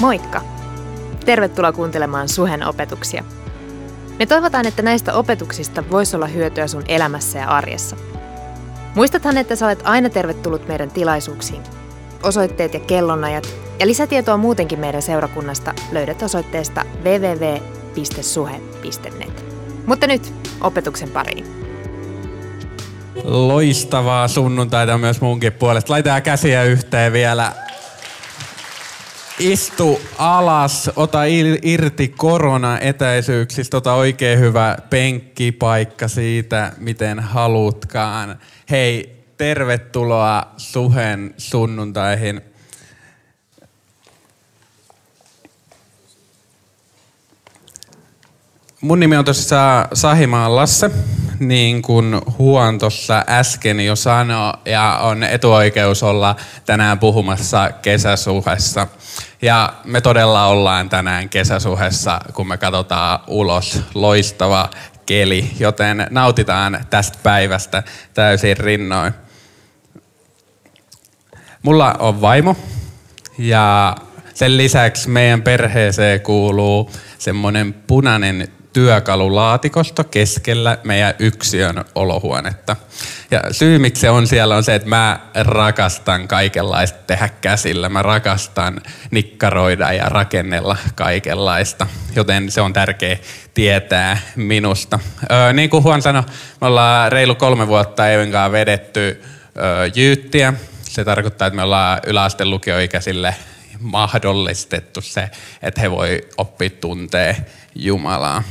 Moikka! Tervetuloa kuuntelemaan Suhen opetuksia. Me toivotaan, että näistä opetuksista voisi olla hyötyä sun elämässä ja arjessa. Muistathan, että sä olet aina tervetullut meidän tilaisuuksiin. Osoitteet ja kellonajat ja lisätietoa muutenkin meidän seurakunnasta löydät osoitteesta www.suhe.net. Mutta nyt opetuksen pariin. Loistavaa sunnuntaita myös munkin puolesta. Laitetaan käsiä yhteen vielä. Istu alas, ota irti korona-etäisyyksistä, ota oikein hyvä penkkipaikka siitä, miten halutkaan. Hei, tervetuloa Suhen sunnuntaihin. Mun nimi on tosiaan Sahimaan Lasse, niin kuin Huon tuossa äsken jo sanoi, ja on etuoikeus olla tänään puhumassa kesäsuhessa. Ja me todella ollaan tänään kesäsuhessa, kun me katsotaan ulos. Loistava keli, joten nautitaan tästä päivästä täysin rinnoin. Mulla on vaimo ja sen lisäksi meidän perheeseen kuuluu semmoinen punainen työkalulaatikosto keskellä meidän yksiön olohuonetta. Ja syy miksi se on siellä on se, että mä rakastan kaikenlaista tehdä käsillä. Mä rakastan nikkaroida ja rakennella kaikenlaista, joten se on tärkeä tietää minusta. Öö, niin kuin Huon sanoi, me ollaan reilu kolme vuotta kanssa vedetty öö, jyyttiä. Se tarkoittaa, että me ollaan yläasteen lukioikäisille mahdollistettu se, että he voi oppia tuntee Jumalaa.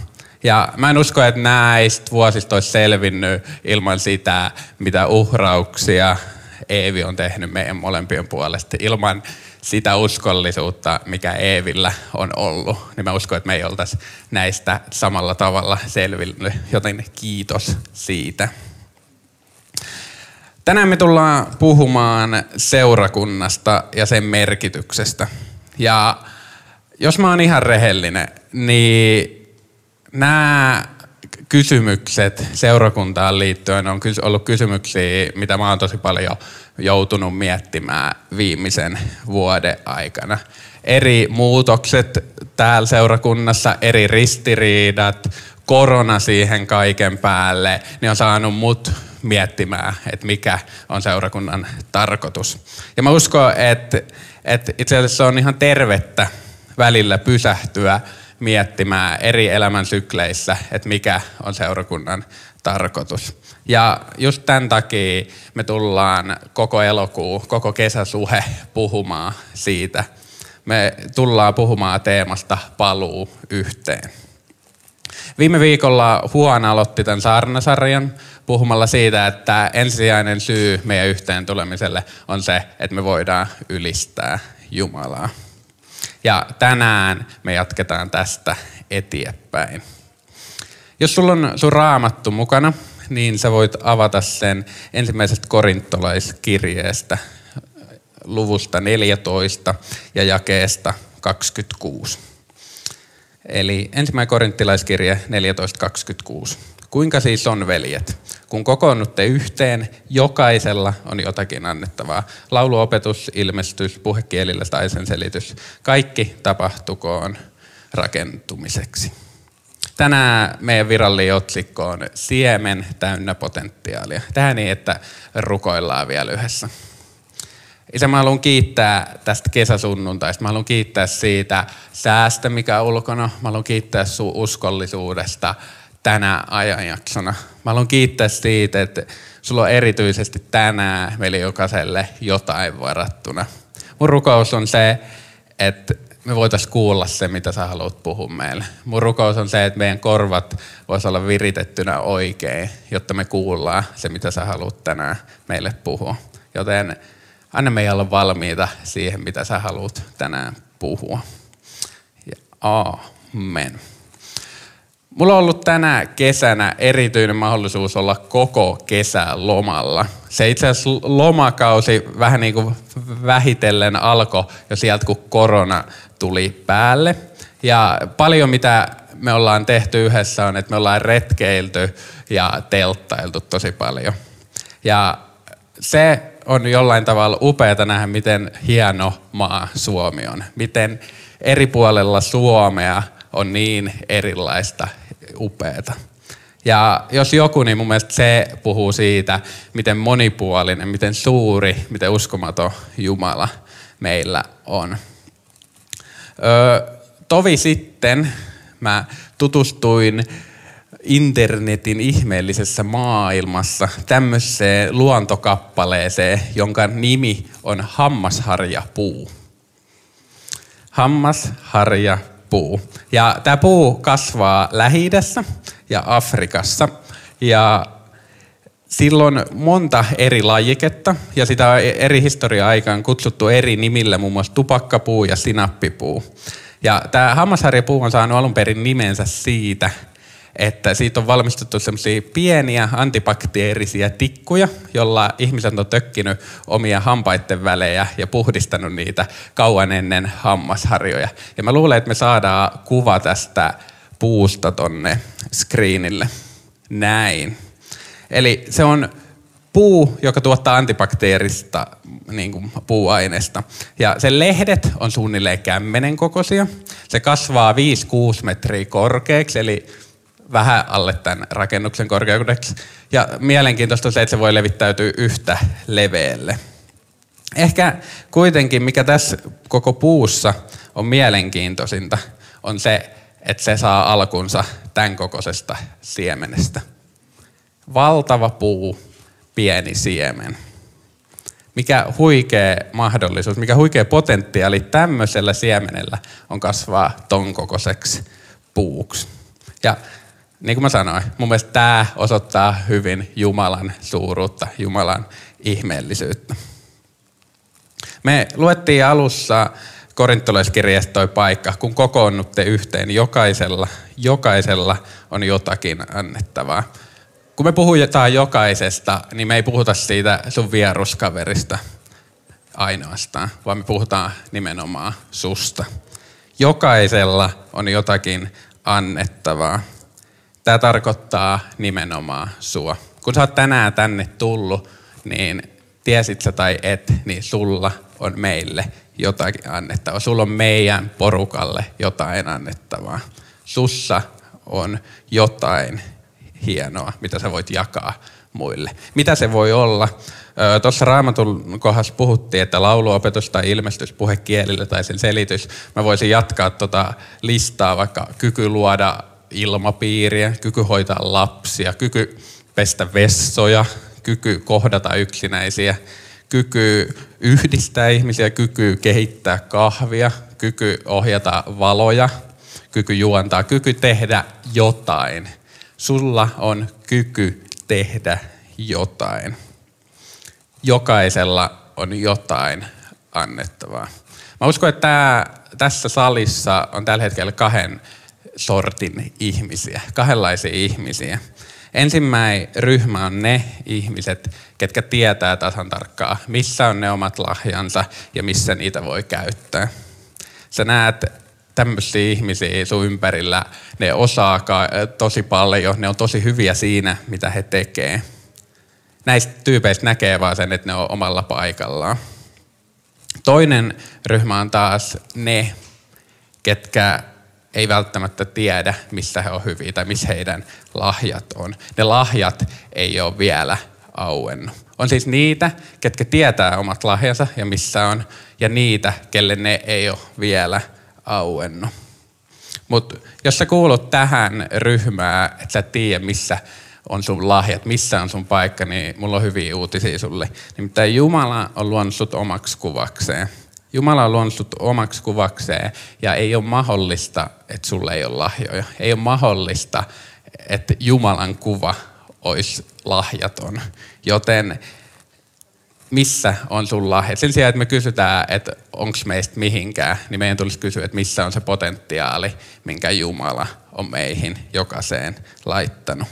Ja mä en usko, että näistä vuosista olisi selvinnyt ilman sitä, mitä uhrauksia Eevi on tehnyt meidän molempien puolesta. Ilman sitä uskollisuutta, mikä Eevillä on ollut, niin mä uskon, että me ei oltaisi näistä samalla tavalla selvinnyt, joten kiitos siitä. Tänään me tullaan puhumaan seurakunnasta ja sen merkityksestä. Ja jos mä oon ihan rehellinen, niin nämä kysymykset seurakuntaan liittyen on ollut kysymyksiä, mitä mä oon tosi paljon joutunut miettimään viimeisen vuoden aikana. Eri muutokset täällä seurakunnassa, eri ristiriidat, korona siihen kaiken päälle, niin on saanut mut miettimään, että mikä on seurakunnan tarkoitus. Ja mä uskon, että, että itse asiassa on ihan tervettä välillä pysähtyä miettimään eri elämän sykleissä, että mikä on seurakunnan tarkoitus. Ja just tämän takia me tullaan koko elokuu, koko kesäsuhe puhumaan siitä. Me tullaan puhumaan teemasta paluu yhteen. Viime viikolla Huon aloitti tämän saarnasarjan puhumalla siitä, että ensisijainen syy meidän yhteen tulemiselle on se, että me voidaan ylistää Jumalaa. Ja tänään me jatketaan tästä eteenpäin. Jos sulla on sun raamattu mukana, niin sä voit avata sen ensimmäisestä korintolaiskirjeestä luvusta 14 ja jakeesta 26. Eli ensimmäinen korinttilaiskirje 14.26. Kuinka siis on, veljet? Kun kokoonnutte yhteen, jokaisella on jotakin annettavaa. Lauluopetus, ilmestys, puhekielillä tai sen selitys. Kaikki tapahtukoon rakentumiseksi. Tänään meidän virallinen otsikko on Siemen täynnä potentiaalia. Tähän niin, että rukoillaan vielä yhdessä. Isä, mä haluan kiittää tästä kesäsunnuntaista. Mä haluan kiittää siitä säästä, mikä on ulkona. Mä haluan kiittää sun uskollisuudesta tänä ajanjaksona. Mä haluan kiittää siitä, että sulla on erityisesti tänään meille jokaiselle jotain varattuna. Mun rukous on se, että me voitaisiin kuulla se, mitä sä haluat puhua meille. Mun rukous on se, että meidän korvat vois olla viritettynä oikein, jotta me kuullaan se, mitä sä haluat tänään meille puhua. Joten anna meidän olla valmiita siihen, mitä sä haluat tänään puhua. Ja amen. Mulla on ollut tänä kesänä erityinen mahdollisuus olla koko kesä lomalla. Se itse asiassa lomakausi vähän niin kuin vähitellen alkoi jo sieltä, kun korona tuli päälle. Ja paljon mitä me ollaan tehty yhdessä on, että me ollaan retkeilty ja telttailtu tosi paljon. Ja se on jollain tavalla upeata nähdä, miten hieno maa Suomi on. Miten eri puolella Suomea on niin erilaista upeata. Ja jos joku, niin mun mielestä se puhuu siitä, miten monipuolinen, miten suuri, miten uskomaton Jumala meillä on. Öö, tovi sitten mä tutustuin internetin ihmeellisessä maailmassa tämmöiseen luontokappaleeseen, jonka nimi on Hammasharjapuu. Hammasharjapuu. Ja tämä puu kasvaa lähi ja Afrikassa. Ja silloin monta eri lajiketta ja sitä on eri historia-aikaan kutsuttu eri nimillä, muun muassa tupakkapuu ja sinappipuu. Ja tämä hammasharjapuu on saanut alun perin nimensä siitä, että siitä on valmistettu semmoisia pieniä antibakteerisia tikkuja, jolla ihmiset on tökkinyt omia hampaiden välejä ja puhdistanut niitä kauan ennen hammasharjoja. Ja mä luulen, että me saadaan kuva tästä puusta tonne screenille. Näin. Eli se on puu, joka tuottaa antibakteerista niin kuin puuaineesta. Ja sen lehdet on suunnilleen kämmenen kokoisia. Se kasvaa 5-6 metriä korkeaksi, eli vähän alle tämän rakennuksen korkeudeksi. Ja mielenkiintoista on se, että se voi levittäytyä yhtä leveälle. Ehkä kuitenkin, mikä tässä koko puussa on mielenkiintoisinta, on se, että se saa alkunsa tämän kokoisesta siemenestä. Valtava puu, pieni siemen. Mikä huikea mahdollisuus, mikä huikea potentiaali tämmöisellä siemenellä on kasvaa ton kokoiseksi puuksi. Ja niin kuin mä sanoin, mun mielestä tämä osoittaa hyvin Jumalan suuruutta, Jumalan ihmeellisyyttä. Me luettiin alussa korintolaiskirjasta toi paikka, kun kokoonnutte yhteen, jokaisella, jokaisella on jotakin annettavaa. Kun me puhutaan jokaisesta, niin me ei puhuta siitä sun vieruskaverista ainoastaan, vaan me puhutaan nimenomaan susta. Jokaisella on jotakin annettavaa. Tämä tarkoittaa nimenomaan sua. Kun sä oot tänään tänne tullut, niin tiesit sä tai et, niin sulla on meille jotakin annettavaa. Sulla on meidän porukalle jotain annettavaa. Sussa on jotain hienoa, mitä sä voit jakaa muille. Mitä se voi olla? Tuossa Raamatun kohdassa puhuttiin, että lauluopetus tai ilmestys puhekielillä tai sen selitys. Mä voisin jatkaa tuota listaa, vaikka kyky luoda ilmapiiriä, kyky hoitaa lapsia, kyky pestä vessoja, kyky kohdata yksinäisiä, kyky yhdistää ihmisiä, kyky kehittää kahvia, kyky ohjata valoja, kyky juontaa, kyky tehdä jotain. Sulla on kyky tehdä jotain. Jokaisella on jotain annettavaa. Mä uskon, että tämä, tässä salissa on tällä hetkellä kahden sortin ihmisiä, kahdenlaisia ihmisiä. Ensimmäinen ryhmä on ne ihmiset, ketkä tietää tasan tarkkaa, missä on ne omat lahjansa ja missä niitä voi käyttää. Sä näet tämmöisiä ihmisiä sun ympärillä, ne osaa tosi paljon, ne on tosi hyviä siinä, mitä he tekee. Näistä tyypeistä näkee vaan sen, että ne on omalla paikallaan. Toinen ryhmä on taas ne, ketkä ei välttämättä tiedä, missä he on hyviä tai missä heidän lahjat on. Ne lahjat ei ole vielä auennut. On siis niitä, ketkä tietää omat lahjansa ja missä on, ja niitä, kelle ne ei ole vielä auennut. Mutta jos sä kuulut tähän ryhmään, että sä tiedä, missä on sun lahjat, missä on sun paikka, niin mulla on hyviä uutisia sulle. Nimittäin Jumala on luonut sut omaksi kuvakseen. Jumala on luonut sut omaksi kuvakseen ja ei ole mahdollista, että sulle ei ole lahjoja. Ei ole mahdollista, että Jumalan kuva olisi lahjaton. Joten missä on sun lahja? Sen sijaan, että me kysytään, että onko meistä mihinkään, niin meidän tulisi kysyä, että missä on se potentiaali, minkä Jumala on meihin jokaiseen laittanut.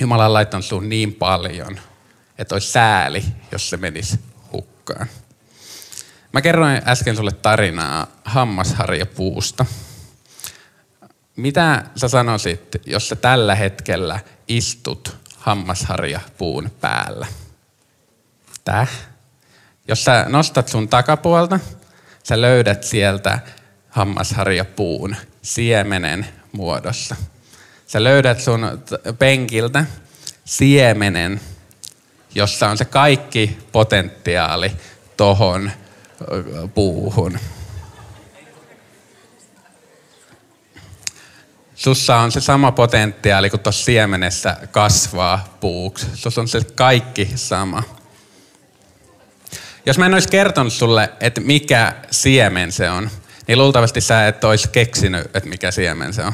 Jumala on laittanut sun niin paljon, että olisi sääli, jos se menisi hukkaan. Mä kerroin äsken sulle tarinaa hammasharjapuusta. Mitä sä sanoisit, jos sä tällä hetkellä istut hammasharjapuun päällä? tää. Jos sä nostat sun takapuolta, sä löydät sieltä hammasharjapuun siemenen muodossa. Sä löydät sun penkiltä siemenen, jossa on se kaikki potentiaali tohon puuhun. Sussa on se sama potentiaali kuin tuossa siemenessä kasvaa puuksi. Sussa on se kaikki sama. Jos mä en olisi kertonut sulle, että mikä siemen se on, niin luultavasti sä et olisi keksinyt, että mikä siemen se on.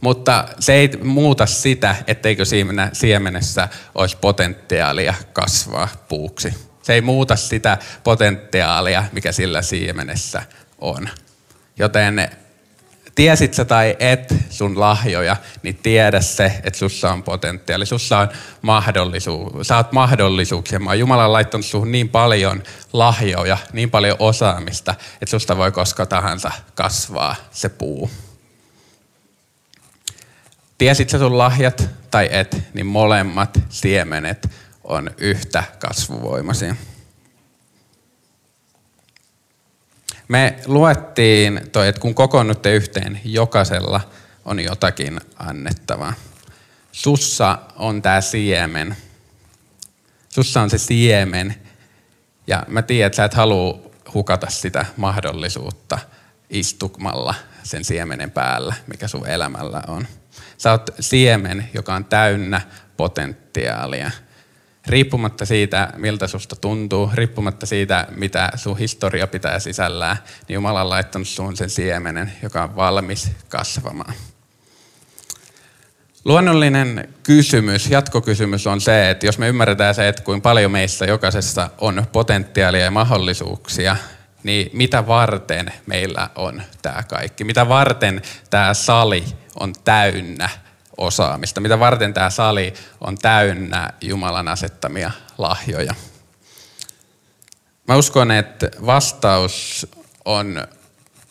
Mutta se ei muuta sitä, etteikö siemenessä olisi potentiaalia kasvaa puuksi. Se ei muuta sitä potentiaalia, mikä sillä siemenessä on. Joten tiesit sä tai et sun lahjoja, niin tiedä se, että sussa on potentiaali. Sussa on mahdollisuus, sä oot mahdollisuuksia. Mä Jumala on laittanut suhun niin paljon lahjoja, niin paljon osaamista, että susta voi koska tahansa kasvaa se puu. Tiesit sä sun lahjat tai et, niin molemmat siemenet on yhtä kasvuvoimaisia. Me luettiin toi, että kun kokoonnutte yhteen, jokaisella on jotakin annettavaa. Sussa on tämä siemen. Sussa on se siemen. Ja mä tiedän, että sä et halua hukata sitä mahdollisuutta istumalla sen siemenen päällä, mikä sun elämällä on. Sä oot siemen, joka on täynnä potentiaalia – riippumatta siitä, miltä susta tuntuu, riippumatta siitä, mitä sun historia pitää sisällään, niin Jumala on laittanut suun sen siemenen, joka on valmis kasvamaan. Luonnollinen kysymys, jatkokysymys on se, että jos me ymmärretään se, että kuinka paljon meissä jokaisessa on potentiaalia ja mahdollisuuksia, niin mitä varten meillä on tämä kaikki? Mitä varten tämä sali on täynnä osaamista, mitä varten tämä sali on täynnä Jumalan asettamia lahjoja. Mä uskon, että vastaus on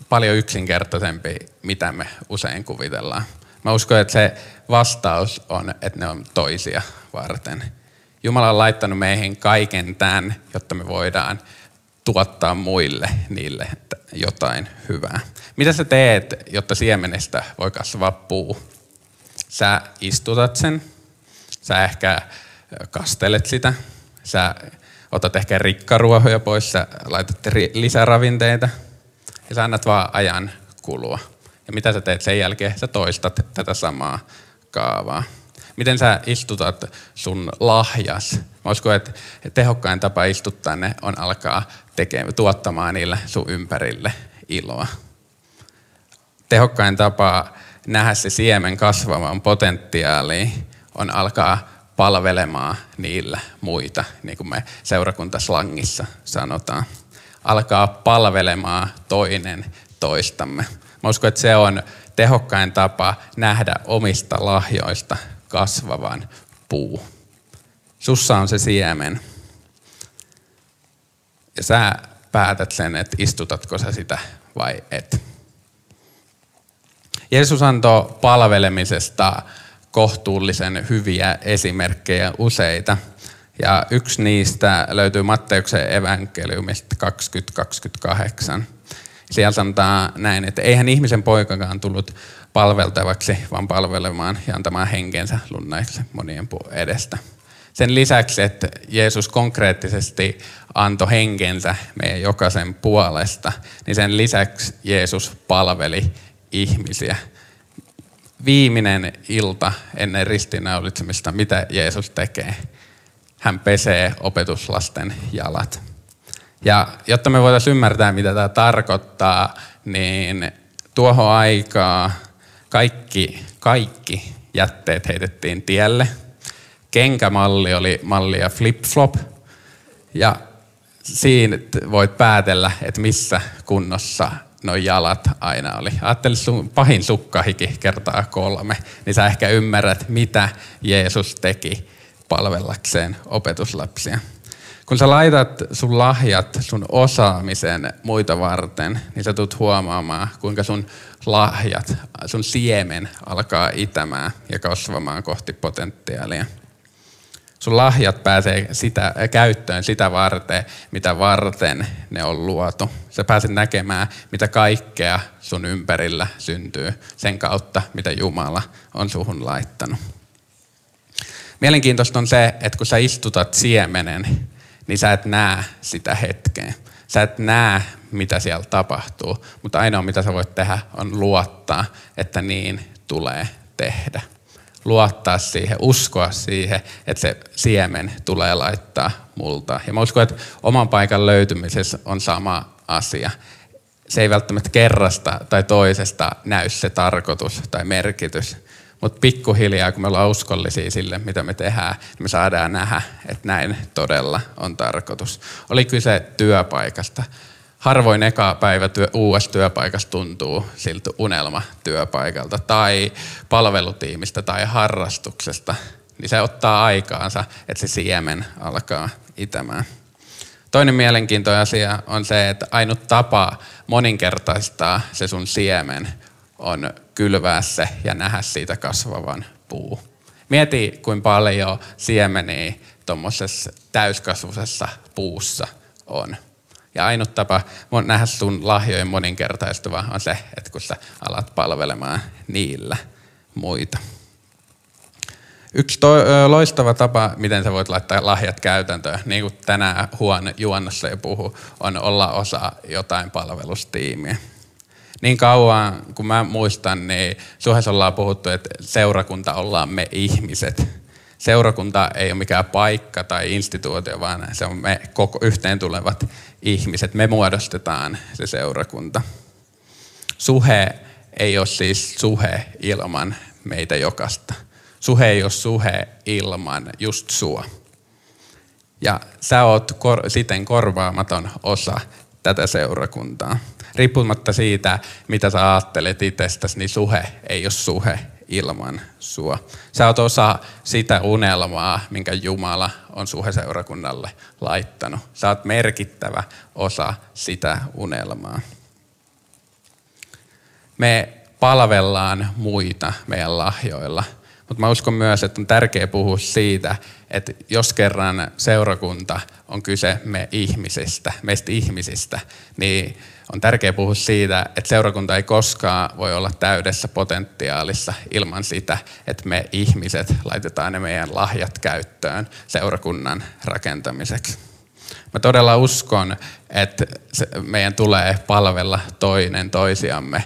paljon yksinkertaisempi, mitä me usein kuvitellaan. Mä uskon, että se vastaus on, että ne on toisia varten. Jumala on laittanut meihin kaiken tämän, jotta me voidaan tuottaa muille niille jotain hyvää. Mitä sä teet, jotta siemenestä voi kasvaa puu? Sä istutat sen, sä ehkä kastelet sitä, sä otat ehkä rikkaruohoja pois, sä laitat lisäravinteita ja sä annat vaan ajan kulua. Ja mitä sä teet sen jälkeen? Sä toistat tätä samaa kaavaa. Miten sä istutat sun lahjas? Mä uskon, että tehokkain tapa istuttaa ne on alkaa tekemään, tuottamaan niille sun ympärille iloa. Tehokkain tapa nähdä se siemen kasvavan potentiaali on alkaa palvelemaan niillä muita, niin kuin me seurakuntaslangissa sanotaan. Alkaa palvelemaan toinen toistamme. Mä uskon, että se on tehokkain tapa nähdä omista lahjoista kasvavan puu. Sussa on se siemen. Ja sä päätät sen, että istutatko sä sitä vai et. Jeesus antoi palvelemisesta kohtuullisen hyviä esimerkkejä useita. Ja yksi niistä löytyy Matteuksen evankeliumista 2028. Siellä sanotaan näin, että eihän ihmisen poikakaan tullut palveltavaksi, vaan palvelemaan ja antamaan henkensä lunnaiksi monien edestä. Sen lisäksi, että Jeesus konkreettisesti antoi henkensä meidän jokaisen puolesta, niin sen lisäksi Jeesus palveli ihmisiä. Viimeinen ilta ennen ristiinnaulitsemista, mitä Jeesus tekee? Hän pesee opetuslasten jalat. Ja jotta me voitaisiin ymmärtää, mitä tämä tarkoittaa, niin tuohon aikaa kaikki, kaikki jätteet heitettiin tielle. Kenkämalli oli mallia flip-flop. Ja siinä voit päätellä, että missä kunnossa noi jalat aina oli. Ajattele sun pahin sukkahiki kertaa kolme, niin sä ehkä ymmärrät, mitä Jeesus teki palvellakseen opetuslapsia. Kun sä laitat sun lahjat, sun osaamisen muita varten, niin sä tulet huomaamaan, kuinka sun lahjat, sun siemen alkaa itämään ja kasvamaan kohti potentiaalia. Sun lahjat pääsee sitä, käyttöön sitä varten, mitä varten ne on luotu. Sä pääset näkemään, mitä kaikkea sun ympärillä syntyy sen kautta, mitä Jumala on suhun laittanut. Mielenkiintoista on se, että kun sä istutat siemenen, niin sä et näe sitä hetkeä. Sä et näe, mitä siellä tapahtuu, mutta ainoa mitä sä voit tehdä on luottaa, että niin tulee tehdä. Luottaa siihen, uskoa siihen, että se siemen tulee laittaa multa. Ja mä uskon, että oman paikan löytymisessä on sama asia. Se ei välttämättä kerrasta tai toisesta näy se tarkoitus tai merkitys, mutta pikkuhiljaa, kun me ollaan uskollisia sille, mitä me tehdään, niin me saadaan nähdä, että näin todella on tarkoitus. Oli kyse työpaikasta. Harvoin eka päivä työ, uudessa työpaikassa tuntuu siltä unelmatyöpaikalta tai palvelutiimistä tai harrastuksesta. Niin se ottaa aikaansa, että se siemen alkaa itämään. Toinen mielenkiintoinen asia on se, että ainut tapa moninkertaistaa se sun siemen on kylvää se ja nähdä siitä kasvavan puu. Mieti, kuinka paljon siemeniä tuommoisessa täyskasvuisessa puussa on. Ja ainut tapa nähdä sun lahjojen moninkertaistuva on se, että kun sä alat palvelemaan niillä muita. Yksi to- loistava tapa, miten sä voit laittaa lahjat käytäntöön, niin kuin tänään Huon Juonnossa jo puhu, on olla osa jotain palvelustiimiä niin kauan kun mä muistan, niin Suhes ollaan puhuttu, että seurakunta ollaan me ihmiset. Seurakunta ei ole mikään paikka tai instituutio, vaan se on me koko yhteen tulevat ihmiset. Me muodostetaan se seurakunta. Suhe ei ole siis suhe ilman meitä jokasta. Suhe ei ole suhe ilman just sua. Ja sä oot kor- siten korvaamaton osa tätä seurakuntaa riippumatta siitä, mitä sä ajattelet itsestäsi, niin suhe ei ole suhe ilman sua. Sä oot osa sitä unelmaa, minkä Jumala on suheseurakunnalle laittanut. Sä oot merkittävä osa sitä unelmaa. Me palvellaan muita meidän lahjoilla, mutta mä uskon myös, että on tärkeää puhua siitä, että jos kerran seurakunta on kyse me ihmisistä, meistä ihmisistä, niin on tärkeää puhua siitä, että seurakunta ei koskaan voi olla täydessä potentiaalissa ilman sitä, että me ihmiset laitetaan ne meidän lahjat käyttöön seurakunnan rakentamiseksi. Mä todella uskon, että meidän tulee palvella toinen toisiamme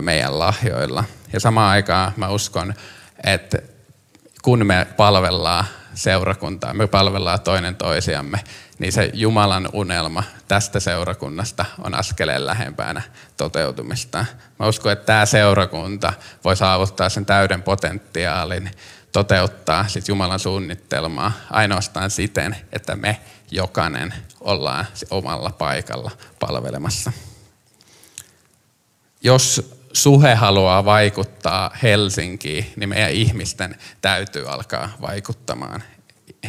meidän lahjoilla. Ja samaan aikaan mä uskon, että kun me palvellaan seurakuntaa, me palvellaan toinen toisiamme, niin se Jumalan unelma tästä seurakunnasta on askeleen lähempänä toteutumista. Mä uskon, että tämä seurakunta voi saavuttaa sen täyden potentiaalin toteuttaa sit Jumalan suunnitelmaa ainoastaan siten, että me jokainen ollaan omalla paikalla palvelemassa. Jos suhe haluaa vaikuttaa Helsinkiin, niin meidän ihmisten täytyy alkaa vaikuttamaan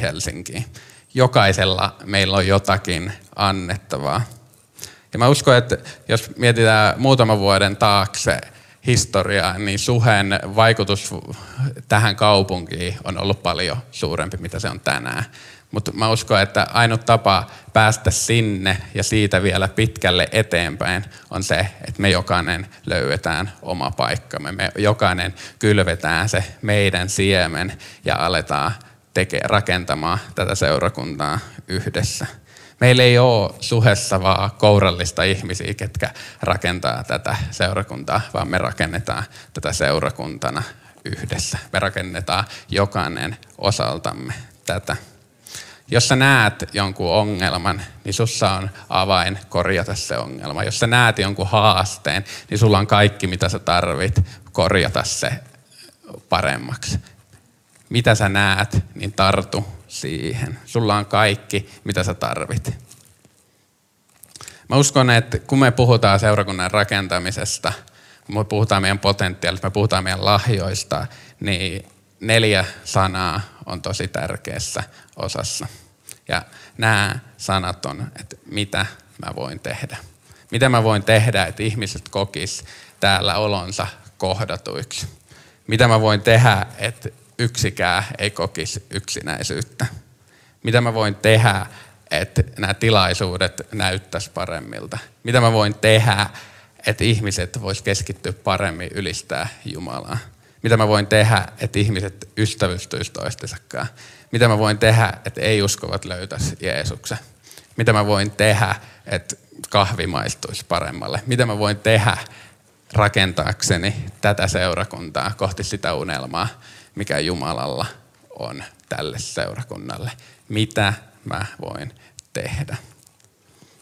Helsinkiin jokaisella meillä on jotakin annettavaa. Ja mä uskon, että jos mietitään muutaman vuoden taakse historiaa, niin suhen vaikutus tähän kaupunkiin on ollut paljon suurempi, mitä se on tänään. Mutta mä uskon, että ainut tapa päästä sinne ja siitä vielä pitkälle eteenpäin on se, että me jokainen löydetään oma paikkamme. Me jokainen kylvetään se meidän siemen ja aletaan tekee, rakentamaan tätä seurakuntaa yhdessä. Meillä ei ole suhessa vaan kourallista ihmisiä, ketkä rakentaa tätä seurakuntaa, vaan me rakennetaan tätä seurakuntana yhdessä. Me rakennetaan jokainen osaltamme tätä. Jos sä näet jonkun ongelman, niin sussa on avain korjata se ongelma. Jos sä näet jonkun haasteen, niin sulla on kaikki, mitä sä tarvit korjata se paremmaksi mitä sä näet, niin tartu siihen. Sulla on kaikki, mitä sä tarvit. Mä uskon, että kun me puhutaan seurakunnan rakentamisesta, kun me puhutaan meidän potentiaalista, me puhutaan meidän lahjoista, niin neljä sanaa on tosi tärkeässä osassa. Ja nämä sanat on, että mitä mä voin tehdä. Mitä mä voin tehdä, että ihmiset kokis täällä olonsa kohdatuiksi. Mitä mä voin tehdä, että yksikään ei kokisi yksinäisyyttä? Mitä mä voin tehdä, että nämä tilaisuudet näyttäisi paremmilta? Mitä mä voin tehdä, että ihmiset vois keskittyä paremmin ylistää Jumalaa? Mitä mä voin tehdä, että ihmiset ystävystyisivät toistensakaan? Mitä mä voin tehdä, että ei-uskovat löytäisi Jeesuksen? Mitä mä voin tehdä, että kahvi maistuisi paremmalle? Mitä mä voin tehdä rakentaakseni tätä seurakuntaa kohti sitä unelmaa, mikä Jumalalla on tälle seurakunnalle? Mitä mä voin tehdä?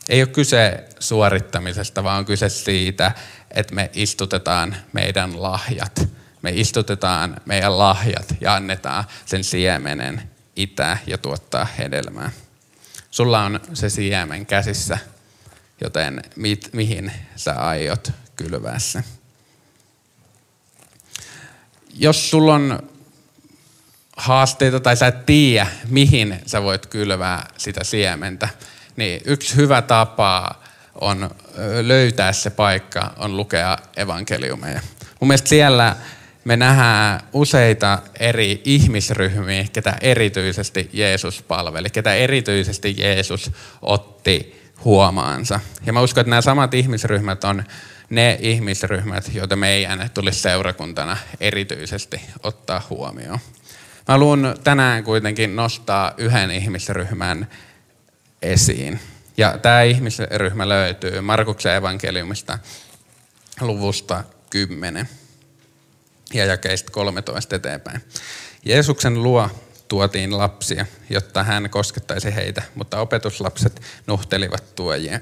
Ei ole kyse suorittamisesta, vaan on kyse siitä, että me istutetaan meidän lahjat. Me istutetaan meidän lahjat ja annetaan sen siemenen itää ja tuottaa hedelmää. Sulla on se siemen käsissä, joten mit, mihin sä aiot kylvää se? Jos sulla on haasteita tai sä et tiedä, mihin sä voit kylvää sitä siementä, niin yksi hyvä tapa on löytää se paikka, on lukea evankeliumeja. Mun mielestä siellä me nähdään useita eri ihmisryhmiä, ketä erityisesti Jeesus palveli, ketä erityisesti Jeesus otti huomaansa. Ja mä uskon, että nämä samat ihmisryhmät on ne ihmisryhmät, joita meidän tulisi seurakuntana erityisesti ottaa huomioon. Mä haluan tänään kuitenkin nostaa yhden ihmisryhmän esiin. Ja tämä ihmisryhmä löytyy Markuksen evankeliumista luvusta 10 ja jakeista 13 eteenpäin. Jeesuksen luo tuotiin lapsia, jotta hän koskettaisi heitä, mutta opetuslapset nuhtelivat tuojia.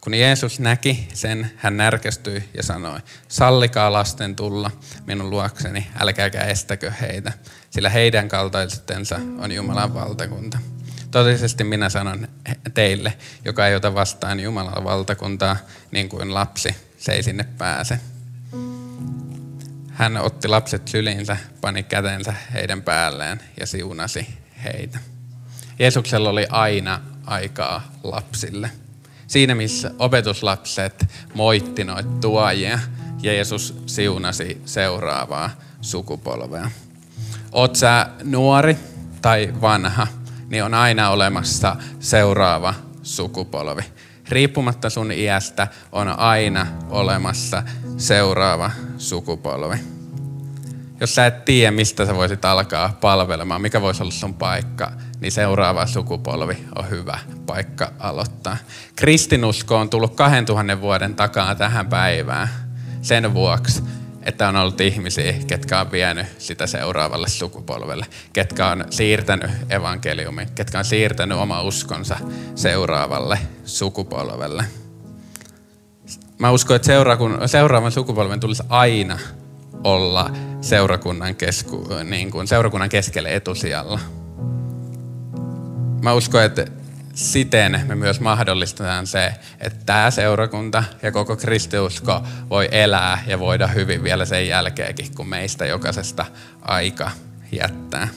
Kun Jeesus näki sen, hän närkästyi ja sanoi, sallikaa lasten tulla minun luokseni, älkääkä estäkö heitä, sillä heidän kaltaisensa on Jumalan valtakunta. Totisesti minä sanon teille, joka ei ota vastaan Jumalan valtakuntaa niin kuin lapsi, se ei sinne pääse. Hän otti lapset syliinsä, pani kätensä heidän päälleen ja siunasi heitä. Jeesuksella oli aina aikaa lapsille. Siinä missä opetuslapset moitti noita tuojia, Jeesus siunasi seuraavaa sukupolvea. Oot sä nuori tai vanha, niin on aina olemassa seuraava sukupolvi. Riippumatta sun iästä on aina olemassa seuraava sukupolvi. Jos sä et tiedä, mistä sä voisit alkaa palvelemaan, mikä voisi olla sun paikka, niin seuraava sukupolvi on hyvä paikka aloittaa. Kristinusko on tullut 2000 vuoden takaa tähän päivään sen vuoksi, että on ollut ihmisiä, ketkä on vienyt sitä seuraavalle sukupolvelle, ketkä on siirtänyt evankeliumin, ketkä on siirtänyt oma uskonsa seuraavalle sukupolvelle. Mä uskon, että seuraavan sukupolven tulisi aina olla seurakunnan, kesku, niin kuin seurakunnan keskelle etusijalla. Mä uskon, että siten me myös mahdollistetaan se, että tämä seurakunta ja koko kristiusko voi elää ja voida hyvin vielä sen jälkeenkin, kun meistä jokaisesta aika jättää.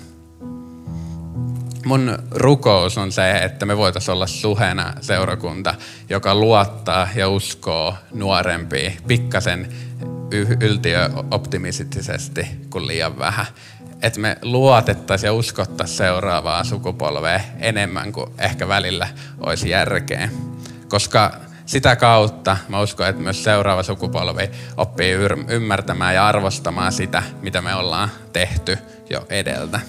Mun rukous on se, että me voitaisiin olla suhena seurakunta, joka luottaa ja uskoo nuorempiin pikkasen yltiöoptimistisesti kuin liian vähän että me luotettaisiin ja uskottaisiin seuraavaa sukupolvea enemmän kuin ehkä välillä olisi järkeä. Koska sitä kautta mä uskon, että myös seuraava sukupolvi oppii ymmärtämään ja arvostamaan sitä, mitä me ollaan tehty jo edeltä.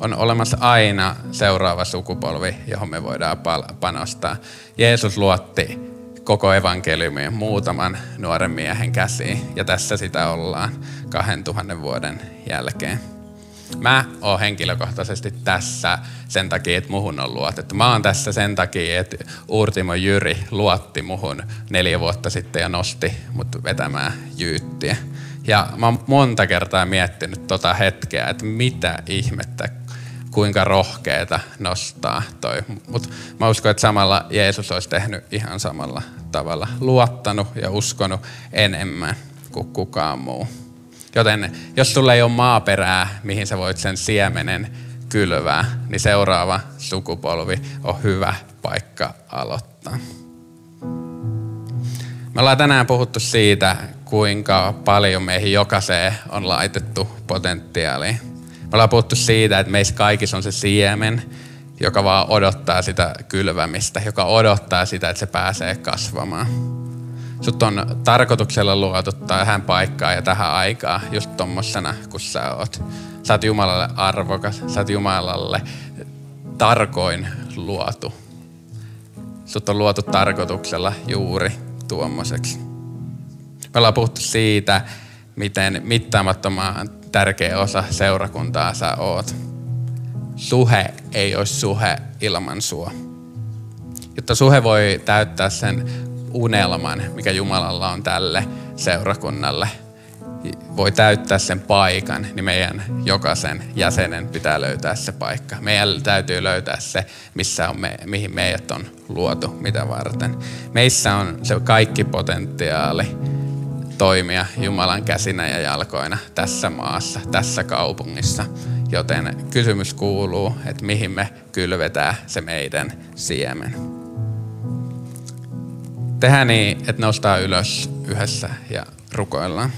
On olemassa aina seuraava sukupolvi, johon me voidaan panostaa. Jeesus luotti koko evankeliumin muutaman nuoren miehen käsiin, ja tässä sitä ollaan 2000 vuoden jälkeen. Mä oon henkilökohtaisesti tässä sen takia, että muhun on luotettu. Mä oon tässä sen takia, että Uurtimo Jyri luotti muhun neljä vuotta sitten ja nosti mut vetämään jyyttiä. Ja mä oon monta kertaa miettinyt tota hetkeä, että mitä ihmettä, kuinka rohkeeta nostaa toi. Mutta mä uskon, että samalla Jeesus olisi tehnyt ihan samalla tavalla. Luottanut ja uskonut enemmän kuin kukaan muu. Joten jos sulla ei ole maaperää, mihin sä voit sen siemenen kylvää, niin seuraava sukupolvi on hyvä paikka aloittaa. Me ollaan tänään puhuttu siitä, kuinka paljon meihin jokaiseen on laitettu potentiaalia. Ollaan puhuttu siitä, että meissä kaikissa on se siemen, joka vaan odottaa sitä kylvämistä, joka odottaa sitä, että se pääsee kasvamaan. Sut on tarkoituksella luotu tähän paikkaan ja tähän aikaan just tommosena, kun sä oot. Sä oot Jumalalle arvokas, sä oot Jumalalle tarkoin luotu. Sut on luotu tarkoituksella juuri tuommoiseksi. Me ollaan puhuttu siitä, miten mittaamattoman tärkeä osa seurakuntaa sä oot. Suhe ei olisi suhe ilman sua. Jotta suhe voi täyttää sen unelman, mikä Jumalalla on tälle seurakunnalle, voi täyttää sen paikan, niin meidän jokaisen jäsenen pitää löytää se paikka. Meidän täytyy löytää se, missä on me, mihin meidät on luotu, mitä varten. Meissä on se kaikki potentiaali toimia Jumalan käsinä ja jalkoina tässä maassa, tässä kaupungissa. Joten kysymys kuuluu, että mihin me kylvetään se meidän siemen. Tehdään niin, että nostaa ylös yhdessä ja rukoillaan.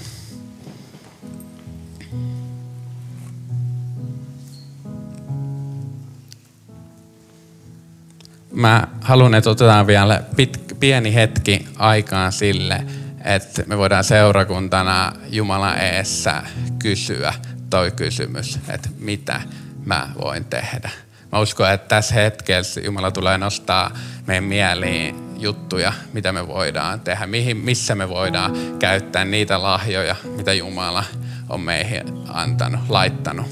Mä haluan, että otetaan vielä pit, pieni hetki aikaan sille, että me voidaan seurakuntana Jumalan eessä kysyä toi kysymys, että mitä mä voin tehdä. Mä uskon, että tässä hetkessä Jumala tulee nostaa meidän mieliin juttuja, mitä me voidaan tehdä, mihin, missä me voidaan käyttää niitä lahjoja, mitä Jumala on meihin antanut, laittanut.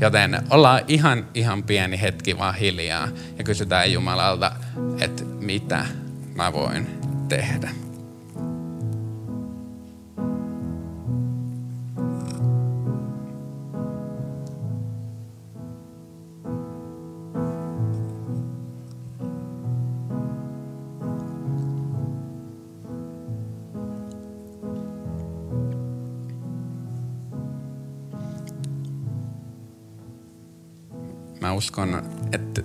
Joten ollaan ihan, ihan pieni hetki vaan hiljaa ja kysytään Jumalalta, että mitä mä voin tehdä. Uskon, että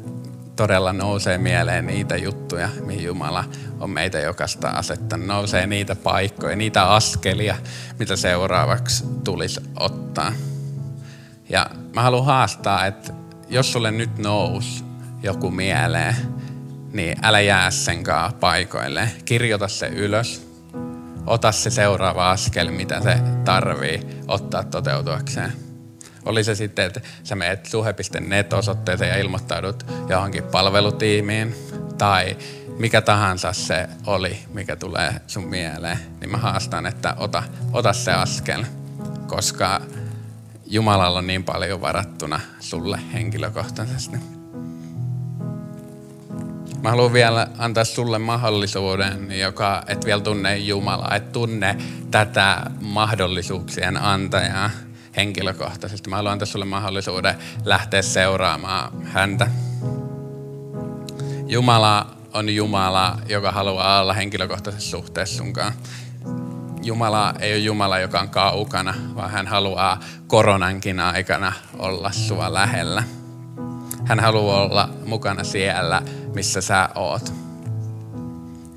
todella nousee mieleen niitä juttuja, mihin Jumala on meitä jokaista asettanut. Nousee niitä paikkoja, niitä askelia, mitä seuraavaksi tulisi ottaa. Ja mä haluan haastaa, että jos sulle nyt nous joku mieleen, niin älä jää senkaan paikoille. Kirjoita se ylös. Ota se seuraava askel, mitä se tarvii ottaa toteutuakseen. Oli se sitten, että sä menet suhe.net-osoitteeseen ja ilmoittaudut johonkin palvelutiimiin. Tai mikä tahansa se oli, mikä tulee sun mieleen, niin mä haastan, että ota, ota se askel, koska Jumalalla on niin paljon varattuna sulle henkilökohtaisesti. Mä haluan vielä antaa sulle mahdollisuuden, joka et vielä tunne Jumalaa, et tunne tätä mahdollisuuksien antajaa henkilökohtaisesti. Mä haluan antaa sulle mahdollisuuden lähteä seuraamaan häntä. Jumala on Jumala, joka haluaa olla henkilökohtaisessa suhteessa sunkaan. Jumala ei ole Jumala, joka on kaukana, vaan hän haluaa koronankin aikana olla sua lähellä. Hän haluaa olla mukana siellä, missä sä oot.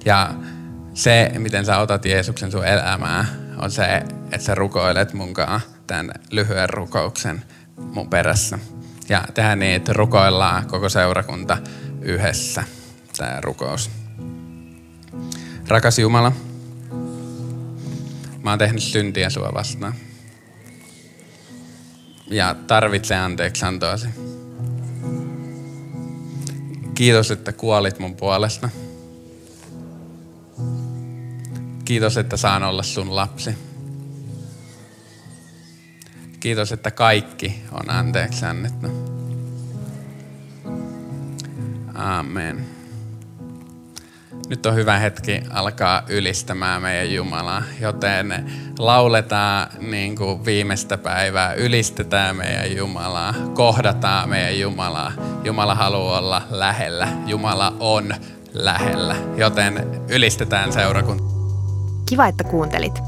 Ja se, miten sä otat Jeesuksen sun elämää, on se, että sä rukoilet munkaan tämän lyhyen rukouksen mun perässä. Ja tehdään niin, että rukoillaan koko seurakunta yhdessä tämä rukous. Rakas Jumala, mä oon tehnyt syntiä sua vastaan. Ja tarvitsen anteeksi antoasi. Kiitos, että kuolit mun puolesta. Kiitos, että saan olla sun lapsi. Kiitos, että kaikki on anteeksi annettu. Amen. Nyt on hyvä hetki alkaa ylistämään meidän Jumalaa, joten lauletaan niin kuin viimeistä päivää, ylistetään meidän Jumalaa, kohdataan meidän Jumalaa. Jumala haluaa olla lähellä, Jumala on lähellä, joten ylistetään seurakunta. Kiva, että kuuntelit.